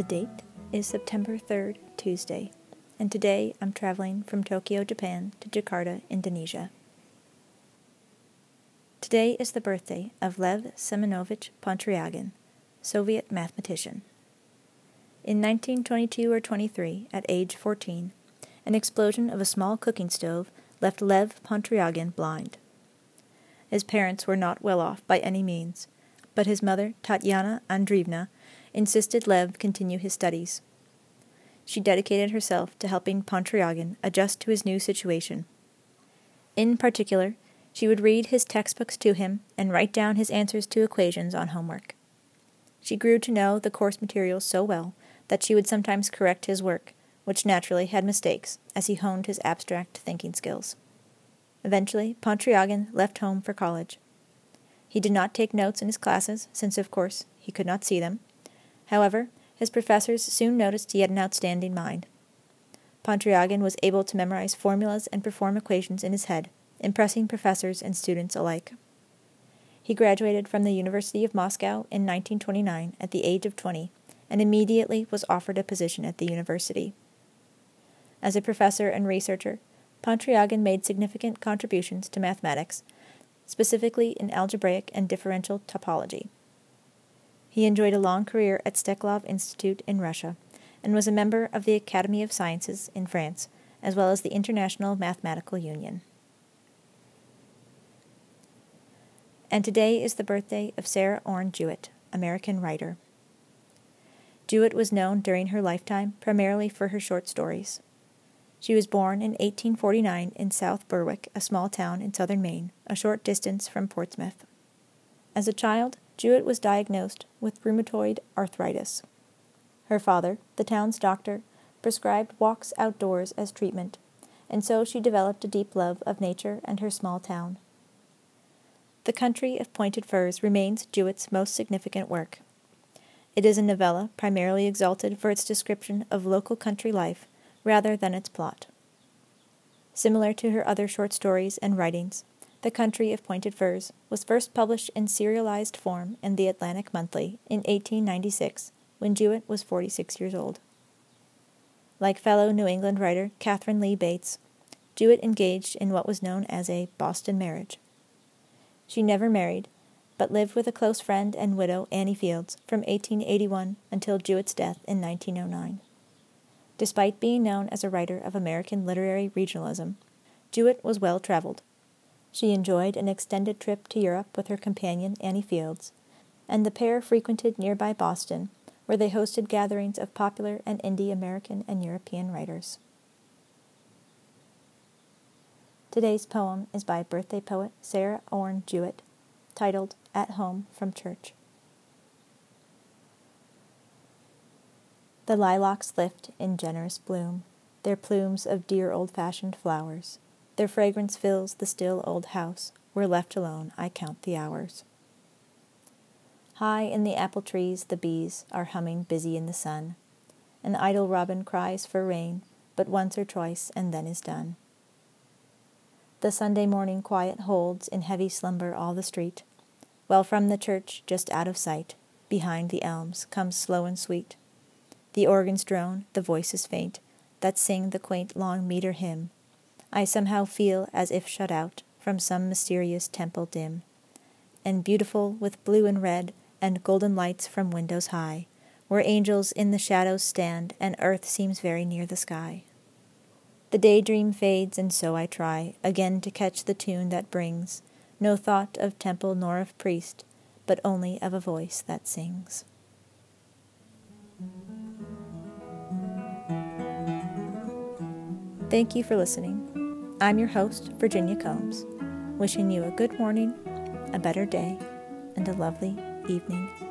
The date is September 3rd, Tuesday, and today I'm traveling from Tokyo, Japan to Jakarta, Indonesia. Today is the birthday of Lev Semenovich Pontryagin, Soviet mathematician. In 1922 or 23, at age 14, an explosion of a small cooking stove left Lev Pontryagin blind. His parents were not well off by any means, but his mother, Tatyana Andreevna, insisted Lev continue his studies. She dedicated herself to helping Pontryagin adjust to his new situation. In particular, she would read his textbooks to him and write down his answers to equations on homework. She grew to know the course materials so well that she would sometimes correct his work, which naturally had mistakes, as he honed his abstract thinking skills. Eventually, Pontryagin left home for college. He did not take notes in his classes, since, of course, he could not see them, However, his professors soon noticed he had an outstanding mind. Pontryagin was able to memorize formulas and perform equations in his head, impressing professors and students alike. He graduated from the University of Moscow in 1929 at the age of 20 and immediately was offered a position at the university. As a professor and researcher, Pontryagin made significant contributions to mathematics, specifically in algebraic and differential topology. He enjoyed a long career at Steklov Institute in Russia and was a member of the Academy of Sciences in France, as well as the International Mathematical Union. And today is the birthday of Sarah Orne Jewett, American writer. Jewett was known during her lifetime primarily for her short stories. She was born in 1849 in South Berwick, a small town in southern Maine, a short distance from Portsmouth. As a child, Jewett was diagnosed with rheumatoid arthritis. Her father, the town's doctor, prescribed walks outdoors as treatment, and so she developed a deep love of nature and her small town. The Country of Pointed Firs remains Jewett's most significant work. It is a novella primarily exalted for its description of local country life rather than its plot. Similar to her other short stories and writings, the Country of Pointed Firs, was first published in serialized form in the Atlantic Monthly in 1896 when Jewett was 46 years old. Like fellow New England writer Katharine Lee Bates, Jewett engaged in what was known as a Boston marriage. She never married, but lived with a close friend and widow, Annie Fields, from 1881 until Jewett's death in 1909. Despite being known as a writer of American literary regionalism, Jewett was well traveled she enjoyed an extended trip to Europe with her companion Annie Fields, and the pair frequented nearby Boston, where they hosted gatherings of popular and indie American and European writers. Today's poem is by birthday poet Sarah Orne Jewett, titled At Home from Church. The lilacs lift in generous bloom, their plumes of dear old fashioned flowers. Their fragrance fills the still old house, where left alone I count the hours. High in the apple trees the bees are humming busy in the sun. An idle robin cries for rain, but once or twice and then is done. The Sunday morning quiet holds in heavy slumber all the street, while from the church just out of sight, behind the elms, comes slow and sweet. The organs drone, the voices faint, that sing the quaint long meter hymn I somehow feel as if shut out from some mysterious temple dim, and beautiful with blue and red and golden lights from windows high, where angels in the shadows stand and earth seems very near the sky. The daydream fades, and so I try again to catch the tune that brings no thought of temple nor of priest, but only of a voice that sings. Thank you for listening. I'm your host, Virginia Combs, wishing you a good morning, a better day, and a lovely evening